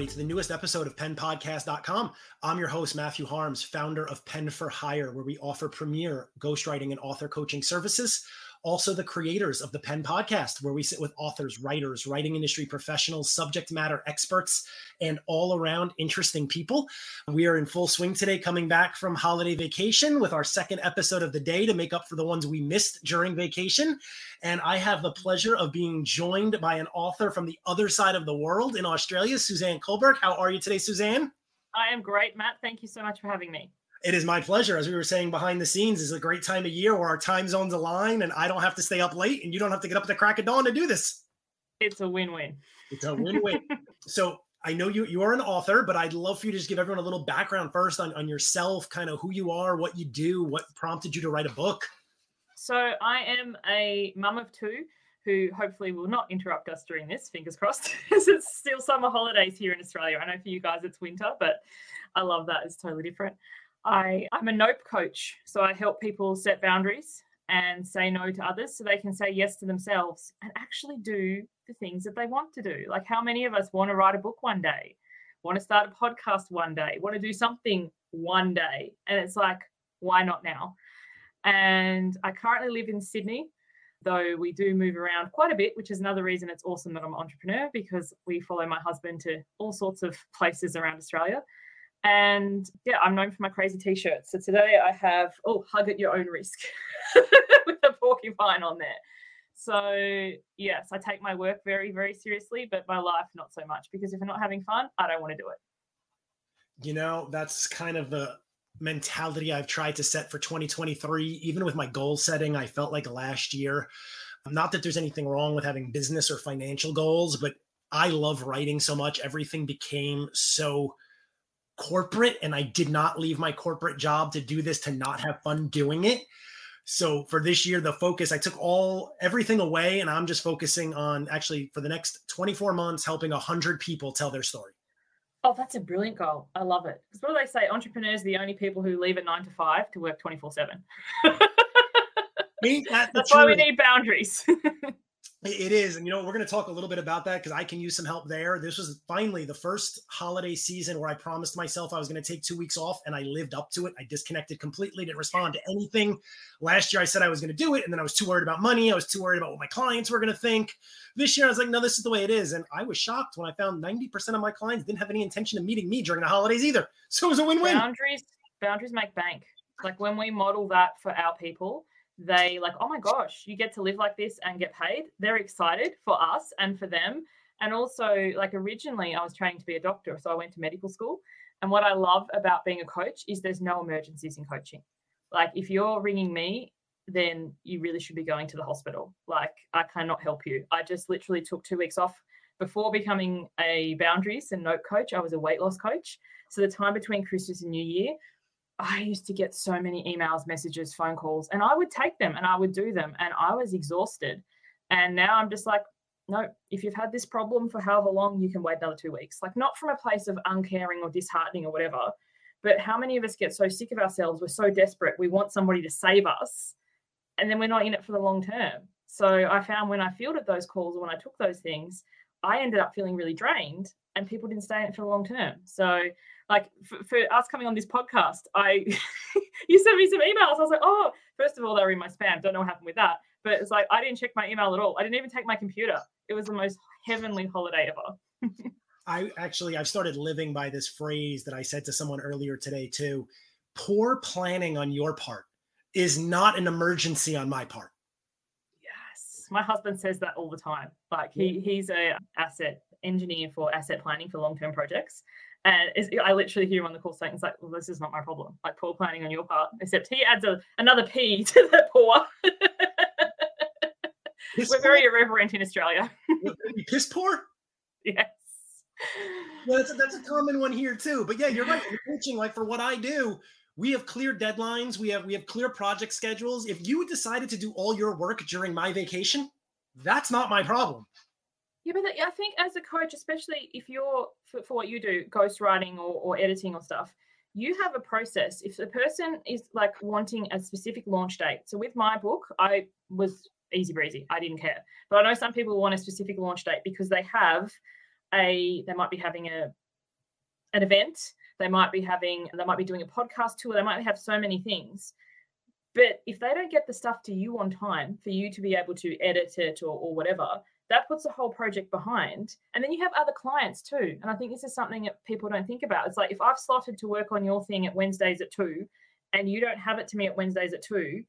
everybody, to the newest episode of penpodcast.com. I'm your host, Matthew Harms, founder of Pen for Hire, where we offer premier ghostwriting and author coaching services also the creators of the Pen Podcast, where we sit with authors, writers, writing industry professionals, subject matter experts, and all around interesting people. We are in full swing today, coming back from holiday vacation with our second episode of the day to make up for the ones we missed during vacation. And I have the pleasure of being joined by an author from the other side of the world in Australia, Suzanne Kohlberg. How are you today, Suzanne? I am great, Matt. Thank you so much for having me. It is my pleasure. As we were saying behind the scenes, is a great time of year where our time zones align and I don't have to stay up late and you don't have to get up at the crack of dawn to do this. It's a win-win. It's a win-win. so I know you you are an author, but I'd love for you to just give everyone a little background first on, on yourself, kind of who you are, what you do, what prompted you to write a book. So I am a mum of two who hopefully will not interrupt us during this, fingers crossed, because it's still summer holidays here in Australia. I know for you guys it's winter, but I love that. It's totally different. I, I'm a NOPE coach. So I help people set boundaries and say no to others so they can say yes to themselves and actually do the things that they want to do. Like, how many of us want to write a book one day, want to start a podcast one day, want to do something one day? And it's like, why not now? And I currently live in Sydney, though we do move around quite a bit, which is another reason it's awesome that I'm an entrepreneur because we follow my husband to all sorts of places around Australia. And yeah, I'm known for my crazy t-shirts. So today I have, oh, hug at your own risk with a porcupine on there. So yes, I take my work very, very seriously, but my life not so much because if I'm not having fun, I don't want to do it. You know, that's kind of the mentality I've tried to set for 2023. Even with my goal setting, I felt like last year, not that there's anything wrong with having business or financial goals, but I love writing so much. Everything became so corporate and I did not leave my corporate job to do this to not have fun doing it. So for this year, the focus, I took all everything away and I'm just focusing on actually for the next 24 months helping 100 people tell their story. Oh, that's a brilliant goal. I love it. Because what do they say? Entrepreneurs are the only people who leave at nine to five to work 24 7. That's why we need boundaries. It is. And, you know, we're going to talk a little bit about that because I can use some help there. This was finally the first holiday season where I promised myself I was going to take two weeks off and I lived up to it. I disconnected completely, didn't respond to anything. Last year I said I was going to do it. And then I was too worried about money. I was too worried about what my clients were going to think. This year I was like, no, this is the way it is. And I was shocked when I found 90% of my clients didn't have any intention of meeting me during the holidays either. So it was a win win. Boundaries, boundaries make bank. Like when we model that for our people, they like, oh my gosh, you get to live like this and get paid. They're excited for us and for them. And also, like originally, I was training to be a doctor, so I went to medical school. And what I love about being a coach is there's no emergencies in coaching. Like if you're ringing me, then you really should be going to the hospital. Like I cannot help you. I just literally took two weeks off before becoming a boundaries and note coach. I was a weight loss coach. So the time between Christmas and New Year, I used to get so many emails, messages, phone calls, and I would take them and I would do them, and I was exhausted. And now I'm just like, no, if you've had this problem for however long, you can wait another two weeks. Like, not from a place of uncaring or disheartening or whatever, but how many of us get so sick of ourselves? We're so desperate. We want somebody to save us, and then we're not in it for the long term. So I found when I fielded those calls or when I took those things, I ended up feeling really drained, and people didn't stay in it for the long term. So like for, for us coming on this podcast, I you sent me some emails. I was like, oh, first of all, they were in my spam. Don't know what happened with that. But it's like I didn't check my email at all. I didn't even take my computer. It was the most heavenly holiday ever. I actually I've started living by this phrase that I said to someone earlier today too. Poor planning on your part is not an emergency on my part. Yes. My husband says that all the time. Like he he's a asset engineer for asset planning for long-term projects. And I literally hear him on the call saying, "It's like, well, this is not my problem. Like poor planning on your part." Except he adds a, another P to the poor. We're very irreverent in Australia. piss poor. Yes. Yeah, that's a, that's a common one here too. But yeah, you're right. You're coaching like for what I do, we have clear deadlines. We have we have clear project schedules. If you decided to do all your work during my vacation, that's not my problem. Yeah, but I think as a coach, especially if you're for, for what you do, ghostwriting or, or editing or stuff, you have a process. If the person is like wanting a specific launch date, so with my book, I was easy breezy. I didn't care. But I know some people want a specific launch date because they have a they might be having a an event. They might be having, they might be doing a podcast tour. They might have so many things. But if they don't get the stuff to you on time for you to be able to edit it or, or whatever, that puts the whole project behind. And then you have other clients too. And I think this is something that people don't think about. It's like if I've slotted to work on your thing at Wednesdays at two and you don't have it to me at Wednesdays at two,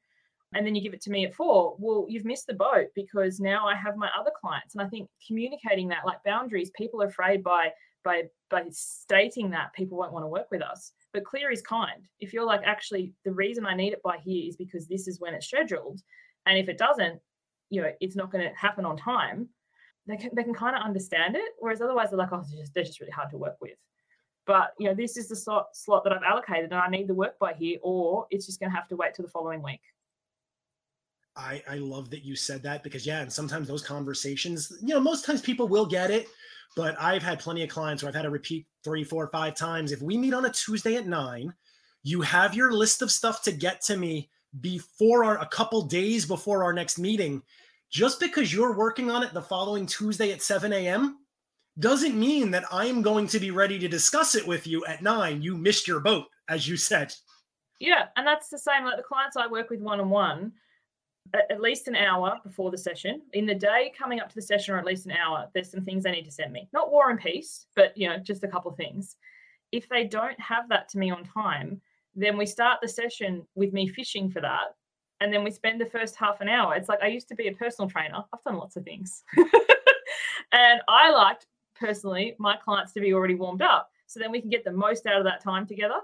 and then you give it to me at four, well, you've missed the boat because now I have my other clients. And I think communicating that, like boundaries, people are afraid by by by stating that people won't want to work with us. But clear is kind. If you're like, actually, the reason I need it by here is because this is when it's scheduled. And if it doesn't, you know, it's not going to happen on time. They can they can kind of understand it. Whereas otherwise they're like, oh, they're just, they're just really hard to work with. But you know, this is the slot slot that I've allocated, and I need the work by here, or it's just going to have to wait till the following week. I, I love that you said that because yeah, and sometimes those conversations, you know, most times people will get it, but I've had plenty of clients where I've had to repeat three, four, five times. If we meet on a Tuesday at nine, you have your list of stuff to get to me before our a couple days before our next meeting. Just because you're working on it the following Tuesday at 7 a.m. doesn't mean that I'm going to be ready to discuss it with you at nine. You missed your boat, as you said. Yeah, and that's the same. Like the clients I work with one on one, at least an hour before the session. In the day coming up to the session, or at least an hour, there's some things they need to send me. Not war and peace, but you know, just a couple things. If they don't have that to me on time, then we start the session with me fishing for that. And then we spend the first half an hour. It's like I used to be a personal trainer. I've done lots of things. and I liked personally my clients to be already warmed up. So then we can get the most out of that time together.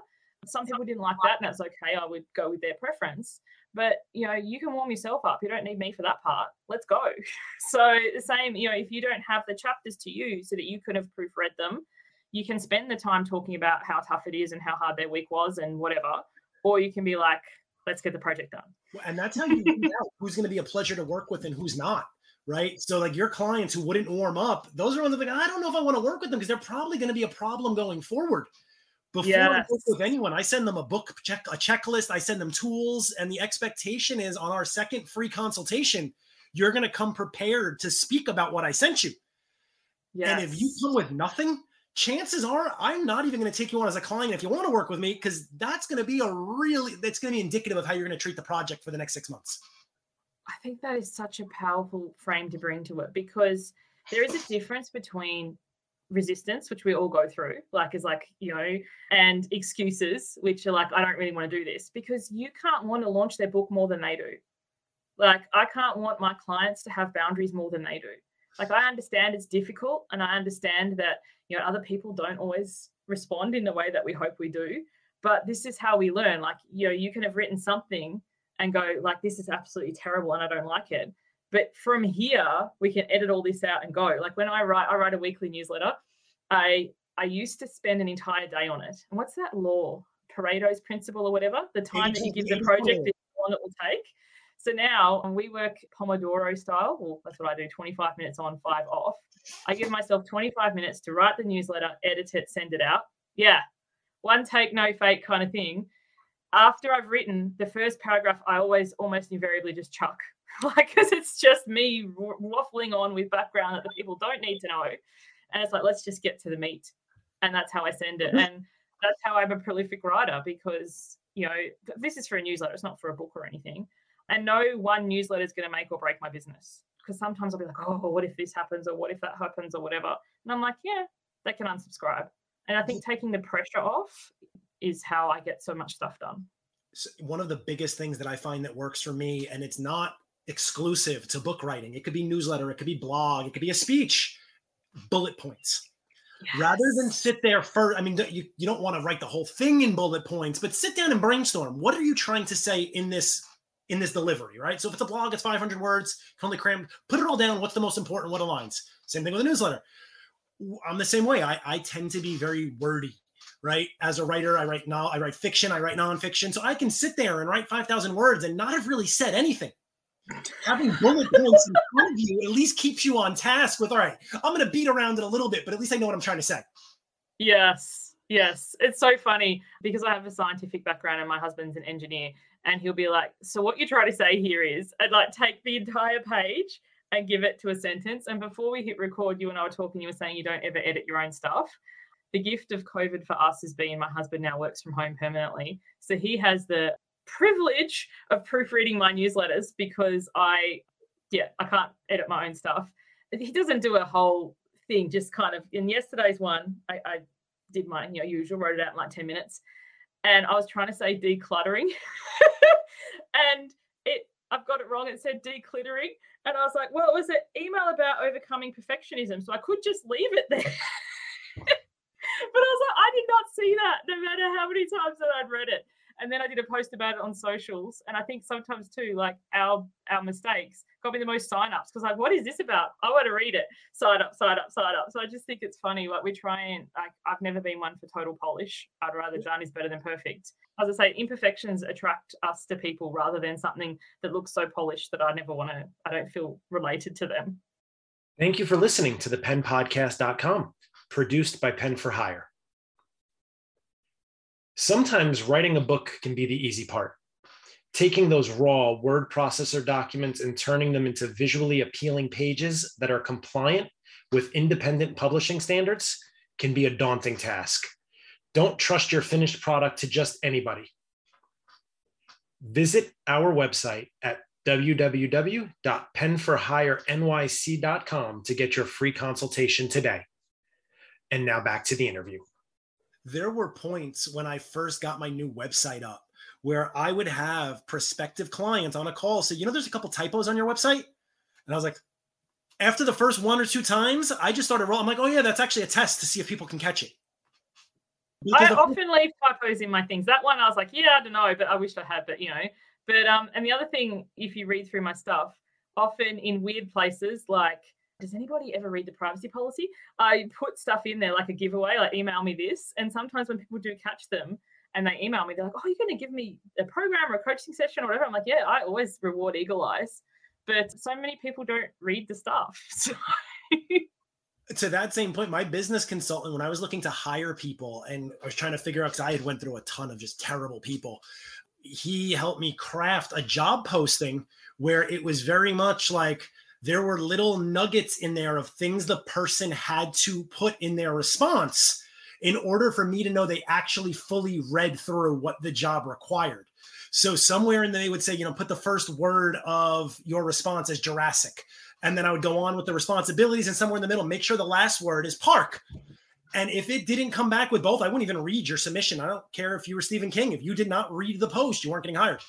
Some people didn't like that, and that's okay. I would go with their preference but you know you can warm yourself up you don't need me for that part let's go so the same you know if you don't have the chapters to you so that you could have proofread them you can spend the time talking about how tough it is and how hard their week was and whatever or you can be like let's get the project done and that's how you out who's going to be a pleasure to work with and who's not right so like your clients who wouldn't warm up those are on the like i don't know if i want to work with them because they're probably going to be a problem going forward before yes. I work with anyone, I send them a book check, a checklist. I send them tools, and the expectation is on our second free consultation, you're going to come prepared to speak about what I sent you. Yes. And if you come with nothing, chances are I'm not even going to take you on as a client if you want to work with me, because that's going to be a really that's going to be indicative of how you're going to treat the project for the next six months. I think that is such a powerful frame to bring to it because there is a difference between resistance, which we all go through, like is like, you know, and excuses, which are like, I don't really want to do this because you can't want to launch their book more than they do. Like, I can't want my clients to have boundaries more than they do. Like, I understand it's difficult and I understand that, you know, other people don't always respond in the way that we hope we do. But this is how we learn. Like, you know, you can have written something and go, like, this is absolutely terrible and I don't like it. But from here, we can edit all this out and go. Like when I write, I write a weekly newsletter. I I used to spend an entire day on it. And what's that law? Pareto's principle or whatever. The time that you give the project is how long it will take. So now we work Pomodoro style, well, that's what I do 25 minutes on, five off. I give myself 25 minutes to write the newsletter, edit it, send it out. Yeah, one take, no fake kind of thing. After I've written the first paragraph, I always almost invariably just chuck like because it's just me waffling on with background that the people don't need to know and it's like let's just get to the meat and that's how i send it mm-hmm. and that's how i'm a prolific writer because you know this is for a newsletter it's not for a book or anything and no one newsletter is going to make or break my business because sometimes i'll be like oh what if this happens or what if that happens or whatever and i'm like yeah they can unsubscribe and i think taking the pressure off is how i get so much stuff done so one of the biggest things that i find that works for me and it's not exclusive to book writing. It could be newsletter, it could be blog, it could be a speech, bullet points. Yes. Rather than sit there for, I mean, you, you don't want to write the whole thing in bullet points, but sit down and brainstorm. What are you trying to say in this in this delivery, right? So if it's a blog, it's 500 words, can only cram, put it all down. What's the most important? What aligns? Same thing with a newsletter. I'm the same way. I, I tend to be very wordy, right? As a writer, I write now, I write fiction, I write nonfiction. So I can sit there and write 5,000 words and not have really said anything having bullet points in front of you at least keeps you on task with all right i'm going to beat around it a little bit but at least i know what i'm trying to say yes yes it's so funny because i have a scientific background and my husband's an engineer and he'll be like so what you're trying to say here is i'd like take the entire page and give it to a sentence and before we hit record you and i were talking you were saying you don't ever edit your own stuff the gift of COVID for us has been my husband now works from home permanently. So he has the privilege of proofreading my newsletters because I, yeah, I can't edit my own stuff. He doesn't do a whole thing, just kind of in yesterday's one, I, I did my you know usual, wrote it out in like 10 minutes. And I was trying to say decluttering. and it I've got it wrong. It said decluttering. And I was like, well, it was an email about overcoming perfectionism. So I could just leave it there. but I was like, I did not see that no matter how many times that I'd read it and then I did a post about it on socials. And I think sometimes too, like our our mistakes got me the most signups because like, what is this about? I want to read it. Side up, side up, side up. So I just think it's funny. Like we try and like I've never been one for total polish. I'd rather done is better than perfect. As I say, imperfections attract us to people rather than something that looks so polished that I never want to. I don't feel related to them. Thank you for listening to the penpodcast.com, produced by Pen for Hire. Sometimes writing a book can be the easy part. Taking those raw word processor documents and turning them into visually appealing pages that are compliant with independent publishing standards can be a daunting task. Don't trust your finished product to just anybody. Visit our website at www.penforhirenyc.com to get your free consultation today. And now back to the interview there were points when I first got my new website up where I would have prospective clients on a call say, you know, there's a couple typos on your website. And I was like, after the first one or two times, I just started rolling. I'm like, oh yeah, that's actually a test to see if people can catch it. Because I often leave typos in my things. That one I was like, yeah, I don't know, but I wish I had, but you know. But um, and the other thing, if you read through my stuff, often in weird places like does anybody ever read the privacy policy? I put stuff in there like a giveaway, like email me this. And sometimes when people do catch them and they email me, they're like, oh, you're going to give me a program or a coaching session or whatever. I'm like, yeah, I always reward eagle eyes. But so many people don't read the stuff. So. to that same point, my business consultant, when I was looking to hire people and I was trying to figure out, because I had went through a ton of just terrible people, he helped me craft a job posting where it was very much like, there were little nuggets in there of things the person had to put in their response in order for me to know they actually fully read through what the job required. So somewhere in there, they would say, you know, put the first word of your response as Jurassic. And then I would go on with the responsibilities and somewhere in the middle, make sure the last word is park. And if it didn't come back with both, I wouldn't even read your submission. I don't care if you were Stephen King. If you did not read the post, you weren't getting hired.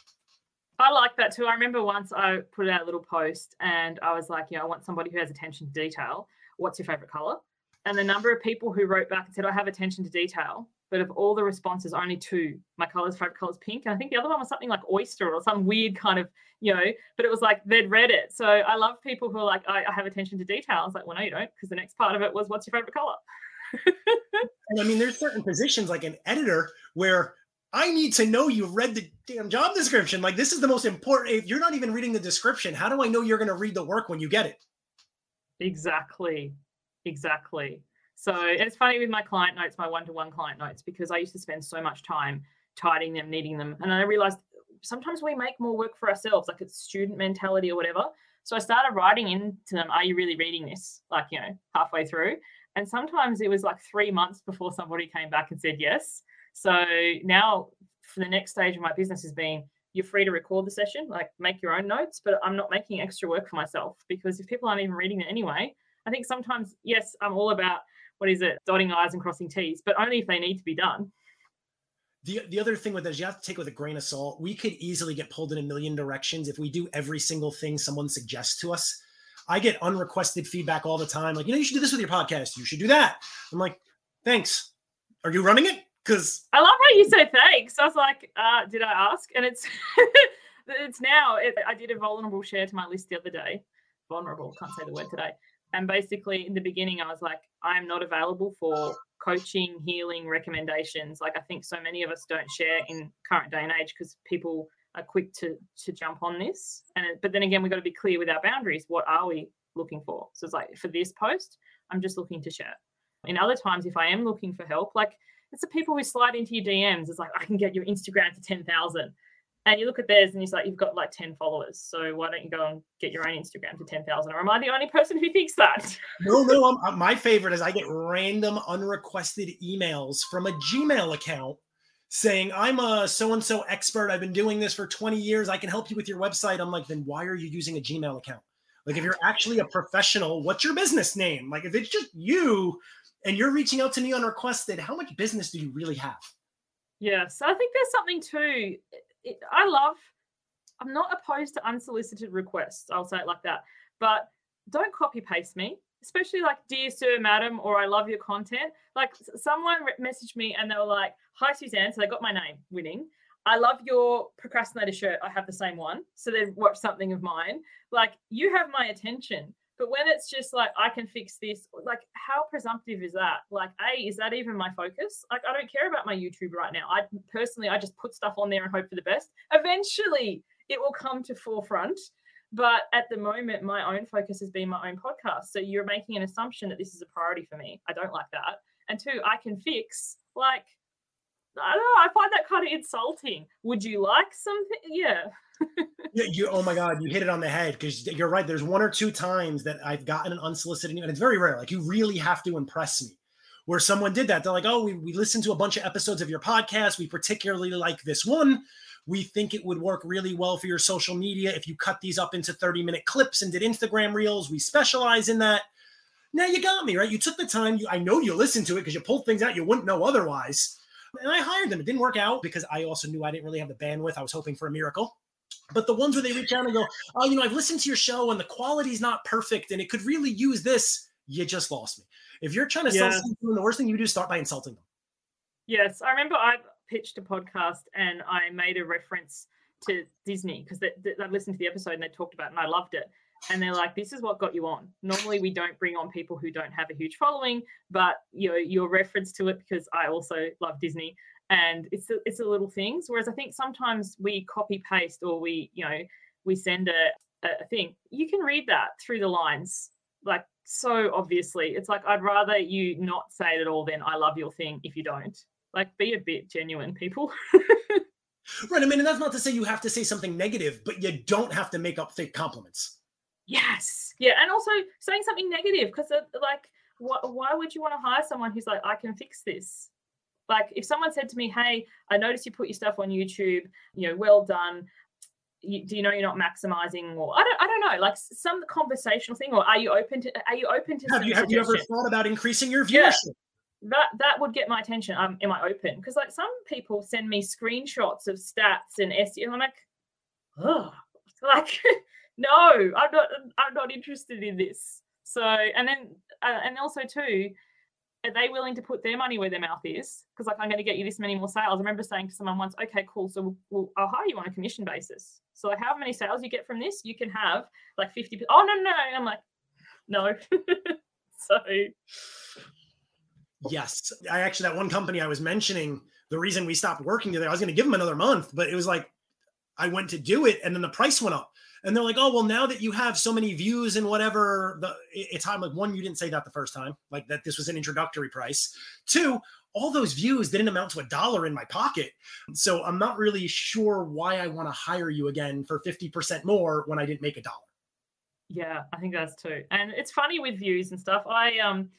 I like that too. I remember once I put out a little post and I was like, you know, I want somebody who has attention to detail. What's your favorite color? And the number of people who wrote back and said, I have attention to detail. But of all the responses, only two, my color's favorite color is pink. And I think the other one was something like oyster or some weird kind of, you know, but it was like they'd read it. So I love people who are like, I, I have attention to detail. I was like, well, no, you don't, because the next part of it was, what's your favorite color? and I mean, there's certain positions like an editor where I need to know you've read the damn job description. Like this is the most important. If you're not even reading the description, how do I know you're going to read the work when you get it? Exactly. Exactly. So it's funny with my client notes, my one-to-one client notes, because I used to spend so much time tidying them, needing them, and I realized sometimes we make more work for ourselves, like it's student mentality or whatever. So I started writing into them, "Are you really reading this?" Like you know, halfway through, and sometimes it was like three months before somebody came back and said yes. So now for the next stage of my business has been you're free to record the session, like make your own notes, but I'm not making extra work for myself because if people aren't even reading it anyway, I think sometimes, yes, I'm all about what is it, dotting I's and crossing T's, but only if they need to be done. The, the other thing with this, you have to take with a grain of salt. We could easily get pulled in a million directions if we do every single thing someone suggests to us. I get unrequested feedback all the time, like, you know, you should do this with your podcast. You should do that. I'm like, thanks. Are you running it? Because I love how you say thanks. I was like, uh, did I ask? And it's it's now. It, I did a vulnerable share to my list the other day. Vulnerable, can't say the word today. And basically, in the beginning, I was like, I am not available for coaching, healing, recommendations. Like I think so many of us don't share in current day and age because people are quick to to jump on this. And but then again, we've got to be clear with our boundaries. What are we looking for? So it's like for this post, I'm just looking to share. In other times, if I am looking for help, like it's the people who slide into your DMs. It's like, I can get your Instagram to 10,000. And you look at theirs and you're like, you've got like 10 followers. So why don't you go and get your own Instagram to 10,000? Or am I the only person who thinks that? no, no. I'm, uh, my favorite is I get random unrequested emails from a Gmail account saying, I'm a so and so expert. I've been doing this for 20 years. I can help you with your website. I'm like, then why are you using a Gmail account? Like, if you're actually a professional, what's your business name? Like, if it's just you and you're reaching out to me unrequested, how much business do you really have? Yeah. So I think there's something too. I love, I'm not opposed to unsolicited requests. I'll say it like that. But don't copy paste me, especially like, dear sir, madam, or I love your content. Like, someone messaged me and they were like, hi, Suzanne. So they got my name, winning. I love your procrastinator shirt. I have the same one. So they watched something of mine. Like, you have my attention. But when it's just like, I can fix this, like, how presumptive is that? Like, A, is that even my focus? Like, I don't care about my YouTube right now. I personally, I just put stuff on there and hope for the best. Eventually, it will come to forefront. But at the moment, my own focus has been my own podcast. So you're making an assumption that this is a priority for me. I don't like that. And two, I can fix, like, I don't know. I find that kind of insulting. Would you like something? Yeah. yeah, you. Oh my God, you hit it on the head because you're right. There's one or two times that I've gotten an unsolicited, email, and it's very rare. Like you really have to impress me. Where someone did that, they're like, "Oh, we we listened to a bunch of episodes of your podcast. We particularly like this one. We think it would work really well for your social media if you cut these up into 30 minute clips and did Instagram reels. We specialize in that." Now you got me right. You took the time. You, I know you listened to it because you pulled things out you wouldn't know otherwise. And I hired them. It didn't work out because I also knew I didn't really have the bandwidth. I was hoping for a miracle. But the ones where they reach out and go, oh, you know, I've listened to your show and the quality's not perfect and it could really use this, you just lost me. If you're trying to yeah. sell something, the worst thing you do is start by insulting them. Yes. I remember I pitched a podcast and I made a reference to Disney because I listened to the episode and they talked about it and I loved it. And they're like, this is what got you on. Normally, we don't bring on people who don't have a huge following, but you know, your reference to it because I also love Disney and it's a, it's a little things. Whereas I think sometimes we copy paste or we you know we send a, a thing. You can read that through the lines like so obviously. It's like I'd rather you not say it at all than I love your thing if you don't. Like be a bit genuine, people. right. I mean, and that's not to say you have to say something negative, but you don't have to make up fake compliments. Yes. Yeah, and also saying something negative because like. Why, why would you want to hire someone who's like, I can fix this? Like if someone said to me, "Hey, I noticed you put your stuff on YouTube. You know, well done. You, do you know you're not maximizing?" Or I don't, I don't know, like some conversational thing. Or are you open to? Are you open to? Have you have you ever thought about increasing your viewership? Yeah that that would get my attention. Um, am I open? Because like some people send me screenshots of stats and SEO. I'm like, oh, like no, I'm not. I'm not interested in this. So and then uh, and also too, are they willing to put their money where their mouth is? Because like I'm going to get you this many more sales. I remember saying to someone once, okay, cool. So we'll, we'll, I'll hire you on a commission basis. So like, how many sales you get from this, you can have like 50. Oh no, no. I'm like, no. so. Yes, I actually that one company I was mentioning. The reason we stopped working together, I was going to give them another month, but it was like I went to do it, and then the price went up and they're like, oh well, now that you have so many views and whatever, the it's time. Like one, you didn't say that the first time, like that this was an introductory price. Two, all those views didn't amount to a dollar in my pocket, so I'm not really sure why I want to hire you again for fifty percent more when I didn't make a dollar. Yeah, I think that's too. And it's funny with views and stuff. I um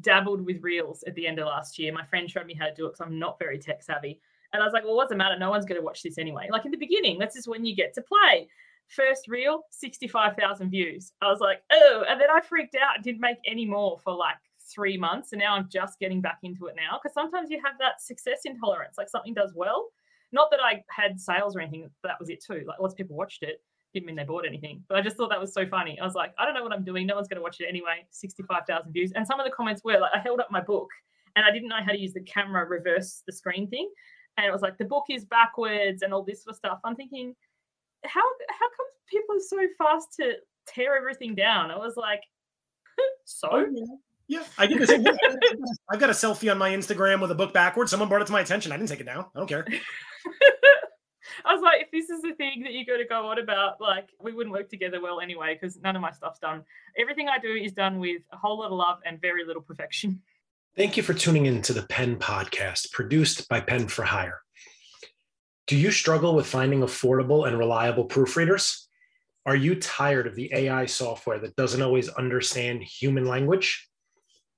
dabbled with reels at the end of last year. My friend showed me how to do it because I'm not very tech savvy. And I was like, well, what's the matter? No one's going to watch this anyway. Like in the beginning, this is when you get to play first reel 65,000 views. I was like, oh, and then I freaked out. Didn't make any more for like three months, and now I'm just getting back into it now because sometimes you have that success intolerance. Like something does well, not that I had sales or anything. that was it too. Like lots of people watched it. Didn't mean they bought anything, but I just thought that was so funny. I was like, I don't know what I'm doing. No one's going to watch it anyway. 65,000 views. And some of the comments were like, I held up my book and I didn't know how to use the camera reverse the screen thing. And it was like, the book is backwards and all this sort of stuff. I'm thinking, how how come people are so fast to tear everything down? I was like, so. Oh, yeah. Yeah, I get the same. I've got a selfie on my Instagram with a book backwards. Someone brought it to my attention. I didn't take it down. I don't care. I was like, if this is the thing that you got to go on about, like, we wouldn't work together well anyway, because none of my stuff's done. Everything I do is done with a whole lot of love and very little perfection. Thank you for tuning in to the Pen Podcast, produced by Pen for Hire. Do you struggle with finding affordable and reliable proofreaders? Are you tired of the AI software that doesn't always understand human language?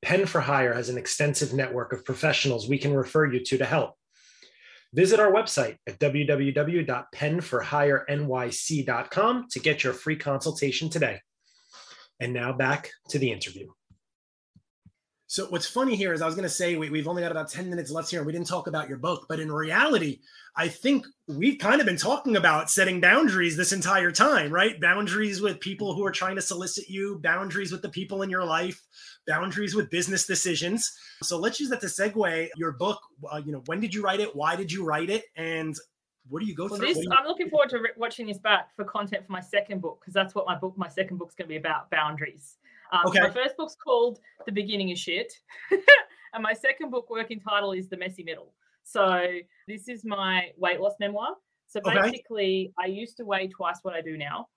Pen for Hire has an extensive network of professionals we can refer you to to help. Visit our website at www.penforhirenyc.com to get your free consultation today. And now back to the interview. So what's funny here is I was going to say we, have only got about 10 minutes left here. We didn't talk about your book, but in reality, I think we've kind of been talking about setting boundaries this entire time, right? Boundaries with people who are trying to solicit you, boundaries with the people in your life, boundaries with business decisions. So let's use that to segue your book. Uh, you know, when did you write it? Why did you write it? And what do you go well, through? This, you... I'm looking forward to re- watching this back for content for my second book because that's what my book, my second book's going to be about boundaries. Um, okay. My first book's called The Beginning is Shit. and my second book, working title, is The Messy Middle. So this is my weight loss memoir. So basically, okay. I used to weigh twice what I do now.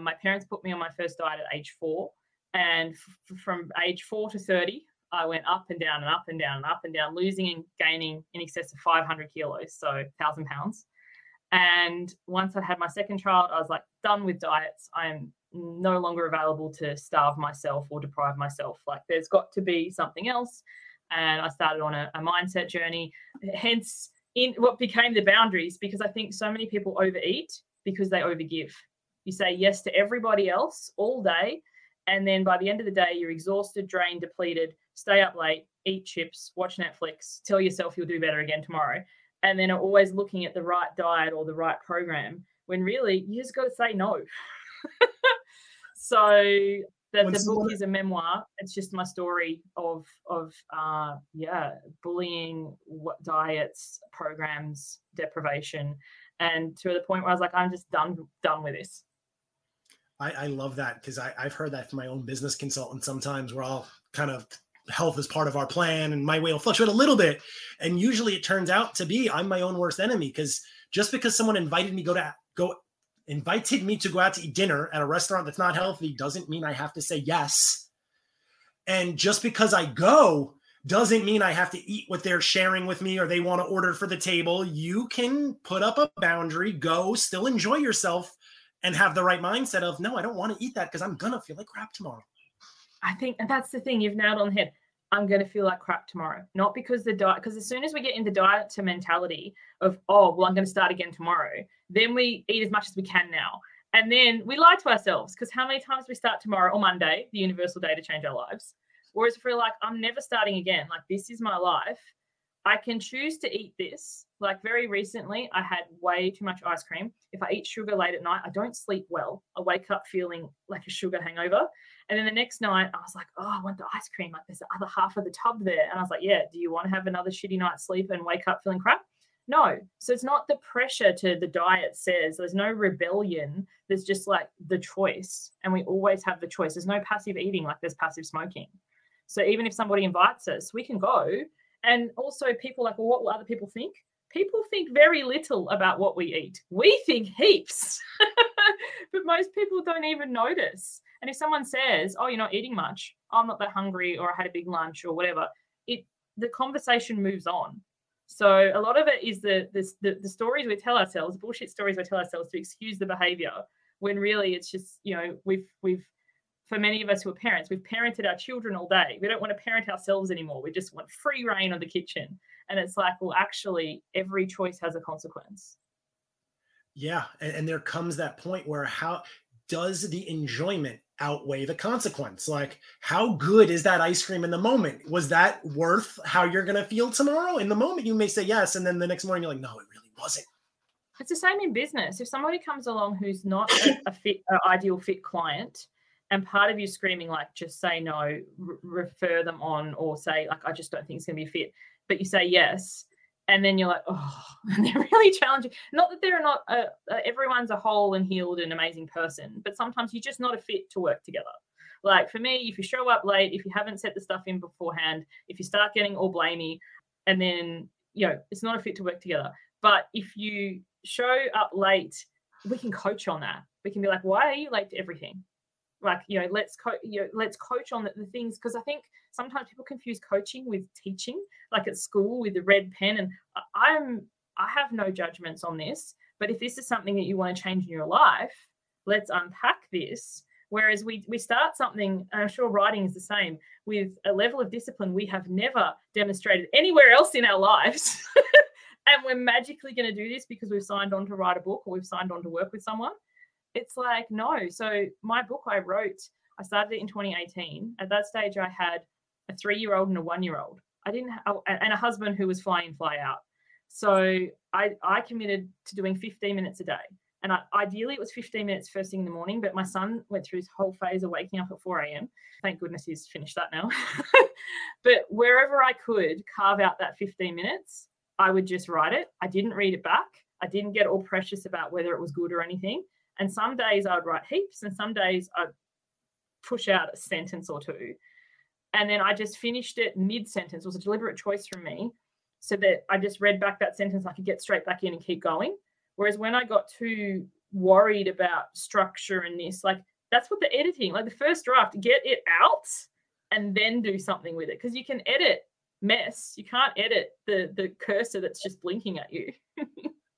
My parents put me on my first diet at age four. And f- from age four to 30, I went up and down and up and down and up and down, losing and gaining in excess of 500 kilos, so 1,000 pounds. And once I had my second child, I was like, done with diets. I am no longer available to starve myself or deprive myself. Like there's got to be something else. And I started on a, a mindset journey. Hence, in what became the boundaries, because I think so many people overeat because they overgive. You say yes to everybody else all day. And then by the end of the day, you're exhausted, drained, depleted, stay up late, eat chips, watch Netflix, tell yourself you'll do better again tomorrow. And then are always looking at the right diet or the right program when really you just got to say no. so the, the book is a memoir. It's just my story of of uh, yeah, bullying, what diets, programs, deprivation, and to the point where I was like, I'm just done done with this. I, I love that because I've heard that from my own business consultant sometimes where I'll kind of health is part of our plan and my weight will fluctuate a little bit. And usually it turns out to be I'm my own worst enemy because just because someone invited me go to go invited me to go out to eat dinner at a restaurant that's not healthy doesn't mean I have to say yes. And just because I go doesn't mean I have to eat what they're sharing with me or they want to order for the table. You can put up a boundary, go, still enjoy yourself, and have the right mindset of, no, I don't want to eat that because I'm going to feel like crap tomorrow. I think that's the thing you've nailed on the head. I'm going to feel like crap tomorrow. Not because the diet, because as soon as we get into the diet to mentality of, oh, well, I'm going to start again tomorrow, then we eat as much as we can now. And then we lie to ourselves because how many times we start tomorrow or Monday, the universal day to change our lives? Whereas if we're like, I'm never starting again, like this is my life, I can choose to eat this. Like very recently, I had way too much ice cream. If I eat sugar late at night, I don't sleep well. I wake up feeling like a sugar hangover. And then the next night, I was like, oh, I want the ice cream. Like there's the other half of the tub there. And I was like, yeah, do you want to have another shitty night's sleep and wake up feeling crap? No. So it's not the pressure to the diet says there's no rebellion. There's just like the choice. And we always have the choice. There's no passive eating like there's passive smoking. So even if somebody invites us, we can go. And also people like, well, what will other people think? People think very little about what we eat. We think heaps. but most people don't even notice. And if someone says, "Oh, you're not eating much," I'm not that hungry, or I had a big lunch, or whatever, it the conversation moves on. So a lot of it is the, the the stories we tell ourselves, bullshit stories we tell ourselves to excuse the behavior, when really it's just you know we've we've for many of us who are parents, we've parented our children all day. We don't want to parent ourselves anymore. We just want free reign of the kitchen. And it's like, well, actually, every choice has a consequence. Yeah. And, and there comes that point where how does the enjoyment outweigh the consequence? Like, how good is that ice cream in the moment? Was that worth how you're going to feel tomorrow? In the moment, you may say yes. And then the next morning, you're like, no, it really wasn't. It's the same in business. If somebody comes along who's not a, a fit, a ideal fit client, and part of you screaming like just say no r- refer them on or say like i just don't think it's going to be fit but you say yes and then you're like oh they're really challenging. Not that they're not a, a, everyone's a whole and healed and amazing person but sometimes you're just not a fit to work together. Like for me if you show up late if you haven't set the stuff in beforehand if you start getting all blamey and then you know it's not a fit to work together. But if you show up late we can coach on that. We can be like why are you late to everything like you know let's co- you know, let's coach on the, the things because i think sometimes people confuse coaching with teaching like at school with the red pen and i'm I have no judgments on this, but if this is something that you want to change in your life, let's unpack this. Whereas we we start something, I'm sure writing is the same, with a level of discipline we have never demonstrated anywhere else in our lives. and we're magically going to do this because we've signed on to write a book or we've signed on to work with someone. It's like, no. So my book I wrote, I started it in 2018. At that stage, I had a three year old and a one year old. I didn't, have, oh, and a husband who was fly in, fly out. So I, I committed to doing 15 minutes a day. And I, ideally, it was 15 minutes first thing in the morning, but my son went through his whole phase of waking up at 4 a.m. Thank goodness he's finished that now. but wherever I could carve out that 15 minutes, I would just write it. I didn't read it back. I didn't get all precious about whether it was good or anything. And some days I'd write heaps, and some days I'd push out a sentence or two. And then I just finished it mid sentence. It was a deliberate choice from me so that I just read back that sentence. I could get straight back in and keep going. Whereas when I got too worried about structure and this, like that's what the editing, like the first draft, get it out and then do something with it. Because you can edit mess. You can't edit the the cursor that's just blinking at you.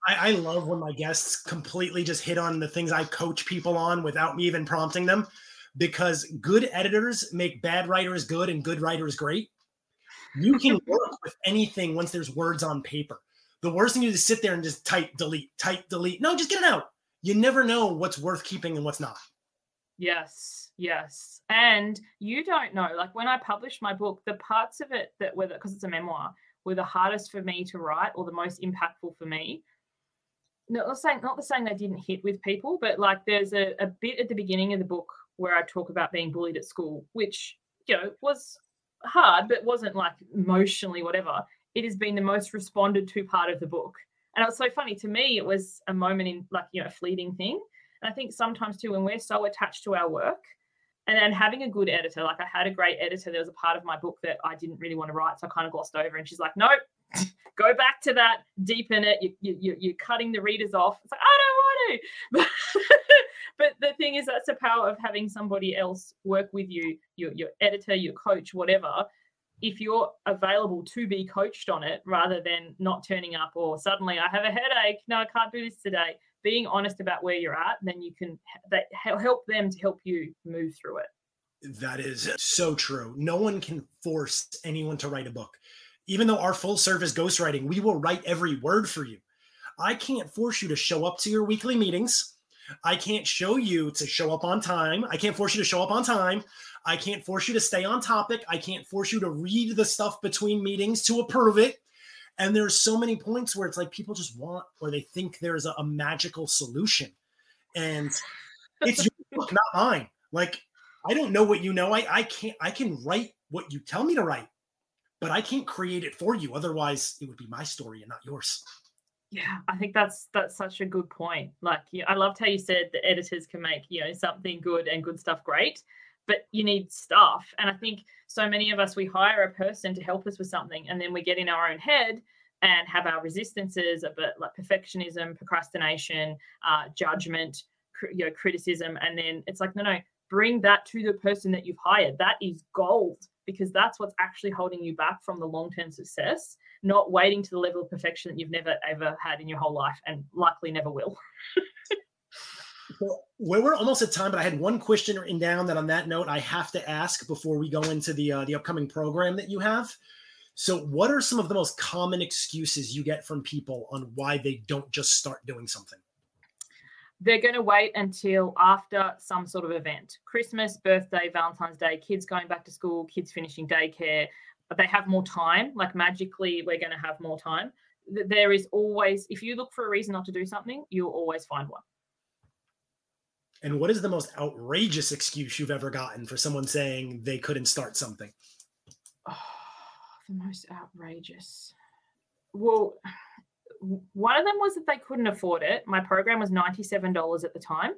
I, I, love when my guests completely just hit on the things I coach people on without me even prompting them, because good editors make bad writers good and good writers great. You can work with anything once there's words on paper. The worst thing you do is sit there and just type delete, type delete. No, just get it out. You never know what's worth keeping and what's not. Yes, yes. And you don't know, like when I published my book, the parts of it that were, because it's a memoir, were the hardest for me to write or the most impactful for me. Not saying, not the saying they didn't hit with people, but like there's a, a bit at the beginning of the book where I talk about being bullied at school, which, you know, was hard, but wasn't like emotionally whatever. It has been the most responded to part of the book. And it was so funny to me, it was a moment in like, you know, a fleeting thing. And I think sometimes too, when we're so attached to our work, and then having a good editor, like I had a great editor. There was a part of my book that I didn't really want to write, so I kind of glossed over. And she's like, "Nope, go back to that, deepen it. You, you, you're cutting the readers off." It's like I don't want to. but the thing is, that's the power of having somebody else work with you, your your editor, your coach, whatever. If you're available to be coached on it, rather than not turning up or suddenly I have a headache, no, I can't do this today being honest about where you're at, then you can that help them to help you move through it. That is so true. No one can force anyone to write a book. Even though our full service ghostwriting, we will write every word for you. I can't force you to show up to your weekly meetings. I can't show you to show up on time. I can't force you to show up on time. I can't force you to stay on topic. I can't force you to read the stuff between meetings to approve it. And there's so many points where it's like people just want or they think there's a, a magical solution. And it's your book, not mine. Like, I don't know what you know. I, I can't, I can write what you tell me to write, but I can't create it for you. Otherwise, it would be my story and not yours. Yeah, I think that's that's such a good point. Like, I loved how you said the editors can make you know something good and good stuff great, but you need staff. And I think so many of us, we hire a person to help us with something, and then we get in our own head and have our resistances, but like perfectionism, procrastination, uh, judgment, you know, criticism, and then it's like, no, no, bring that to the person that you've hired. That is gold because that's what's actually holding you back from the long-term success. Not waiting to the level of perfection that you've never ever had in your whole life, and likely never will. Well, we're almost at time, but I had one question written down that on that note I have to ask before we go into the uh, the upcoming program that you have. So, what are some of the most common excuses you get from people on why they don't just start doing something? They're going to wait until after some sort of event Christmas, birthday, Valentine's Day, kids going back to school, kids finishing daycare. They have more time. Like magically, we're going to have more time. There is always, if you look for a reason not to do something, you'll always find one. And what is the most outrageous excuse you've ever gotten for someone saying they couldn't start something? Oh, the most outrageous. Well, one of them was that they couldn't afford it. My program was $97 at the time,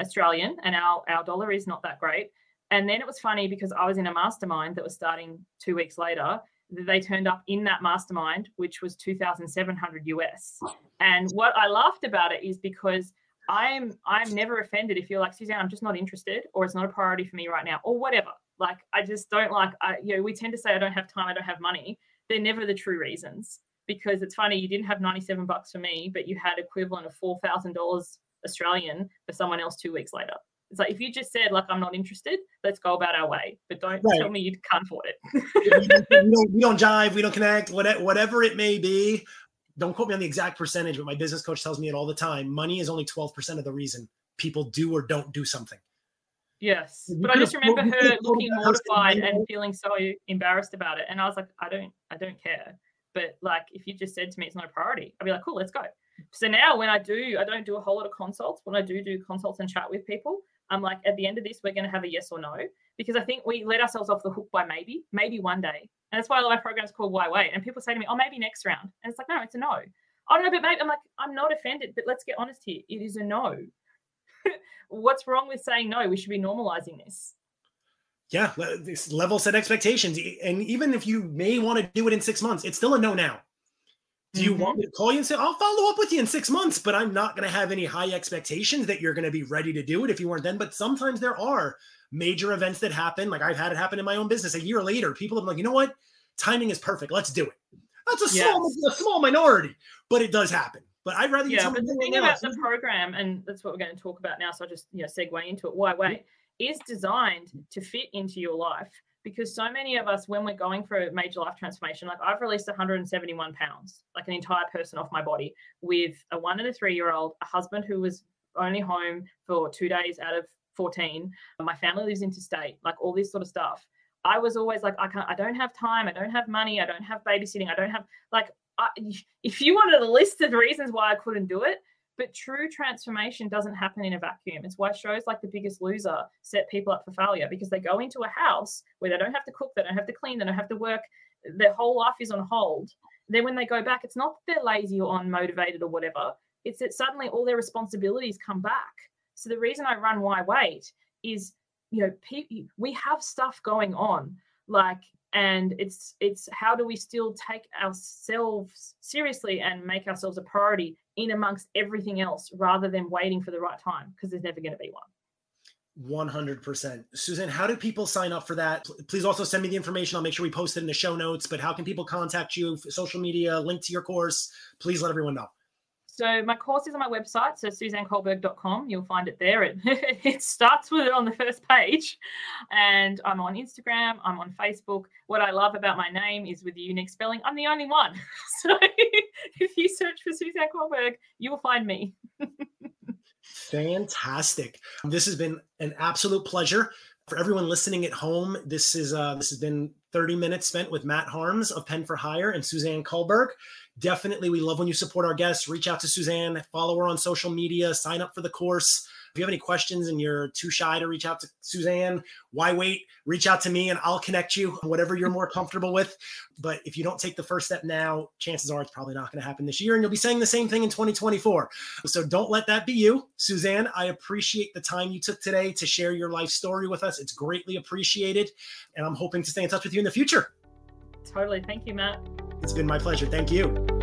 Australian, and our, our dollar is not that great. And then it was funny because I was in a mastermind that was starting two weeks later. They turned up in that mastermind, which was 2,700 US. And what I laughed about it is because I'm I'm never offended if you're like Suzanne, I'm just not interested, or it's not a priority for me right now, or whatever. Like I just don't like. I, you know, we tend to say I don't have time, I don't have money. They're never the true reasons. Because it's funny you didn't have 97 bucks for me, but you had equivalent of four thousand dollars Australian for someone else two weeks later. It's like if you just said like I'm not interested, let's go about our way. But don't right. tell me you can't afford it. we, don't, we don't jive, we don't connect, whatever it may be. Don't quote me on the exact percentage, but my business coach tells me it all the time. Money is only 12% of the reason people do or don't do something. Yes, you but I just remember her looking mortified and feeling so embarrassed about it, and I was like, I don't, I don't care. But like, if you just said to me it's not a priority, I'd be like, cool, let's go. So now when I do, I don't do a whole lot of consults. When I do do consults and chat with people, I'm like, at the end of this, we're going to have a yes or no because I think we let ourselves off the hook by maybe, maybe one day, and that's why a lot of my programs called Why Wait. And people say to me, oh, maybe next round, and it's like, no, it's a no. I don't know, but maybe I'm like, I'm not offended, but let's get honest here. It is a no. What's wrong with saying no? We should be normalizing this. Yeah, this level set expectations. And even if you may want to do it in six months, it's still a no now. Do you mm-hmm. want me to call you and say, I'll follow up with you in six months, but I'm not going to have any high expectations that you're going to be ready to do it if you weren't then. But sometimes there are major events that happen. Like I've had it happen in my own business a year later. People have been like, you know what? Timing is perfect. Let's do it. That's a small, a small minority, but it does happen. But I'd rather yeah. But the thing about the program, and that's what we're going to talk about now. So I just you know segue into it. Why wait? Is designed to fit into your life because so many of us, when we're going for a major life transformation, like I've released 171 pounds, like an entire person off my body, with a one and a three year old, a husband who was only home for two days out of 14. My family lives interstate, like all this sort of stuff. I was always like, I can't, I don't have time, I don't have money, I don't have babysitting, I don't have like I, if you wanted a list of reasons why I couldn't do it, but true transformation doesn't happen in a vacuum. It's why shows like The Biggest Loser set people up for failure because they go into a house where they don't have to cook, they don't have to clean, they don't have to work, their whole life is on hold. Then when they go back, it's not that they're lazy or unmotivated or whatever. It's that suddenly all their responsibilities come back. So the reason I run Why Wait is, you know, pe- we have stuff going on. Like and it's it's how do we still take ourselves seriously and make ourselves a priority in amongst everything else rather than waiting for the right time because there's never going to be one 100% Susan, how do people sign up for that please also send me the information i'll make sure we post it in the show notes but how can people contact you social media link to your course please let everyone know so my course is on my website, so suzannekohlberg.com. You'll find it there. It, it starts with it on the first page. And I'm on Instagram, I'm on Facebook. What I love about my name is with the unique spelling, I'm the only one. So if you search for Suzanne Kohlberg, you will find me. Fantastic. This has been an absolute pleasure. For everyone listening at home, this is uh, this has been 30 minutes spent with Matt Harms of Pen for Hire and Suzanne Kohlberg definitely we love when you support our guests reach out to suzanne follow her on social media sign up for the course if you have any questions and you're too shy to reach out to suzanne why wait? Reach out to me and i'll connect you whatever you're more comfortable with. But if you don't take the first step now chances are it's probably not going to happen this year and you'll be saying the same thing in 2024 so don't let that be you. Suzanne i appreciate the time you took today to share your life story with us. It's greatly appreciated and i'm hoping to stay in touch with you in the future. Totally. Thank you matt. It's been my pleasure. Thank you.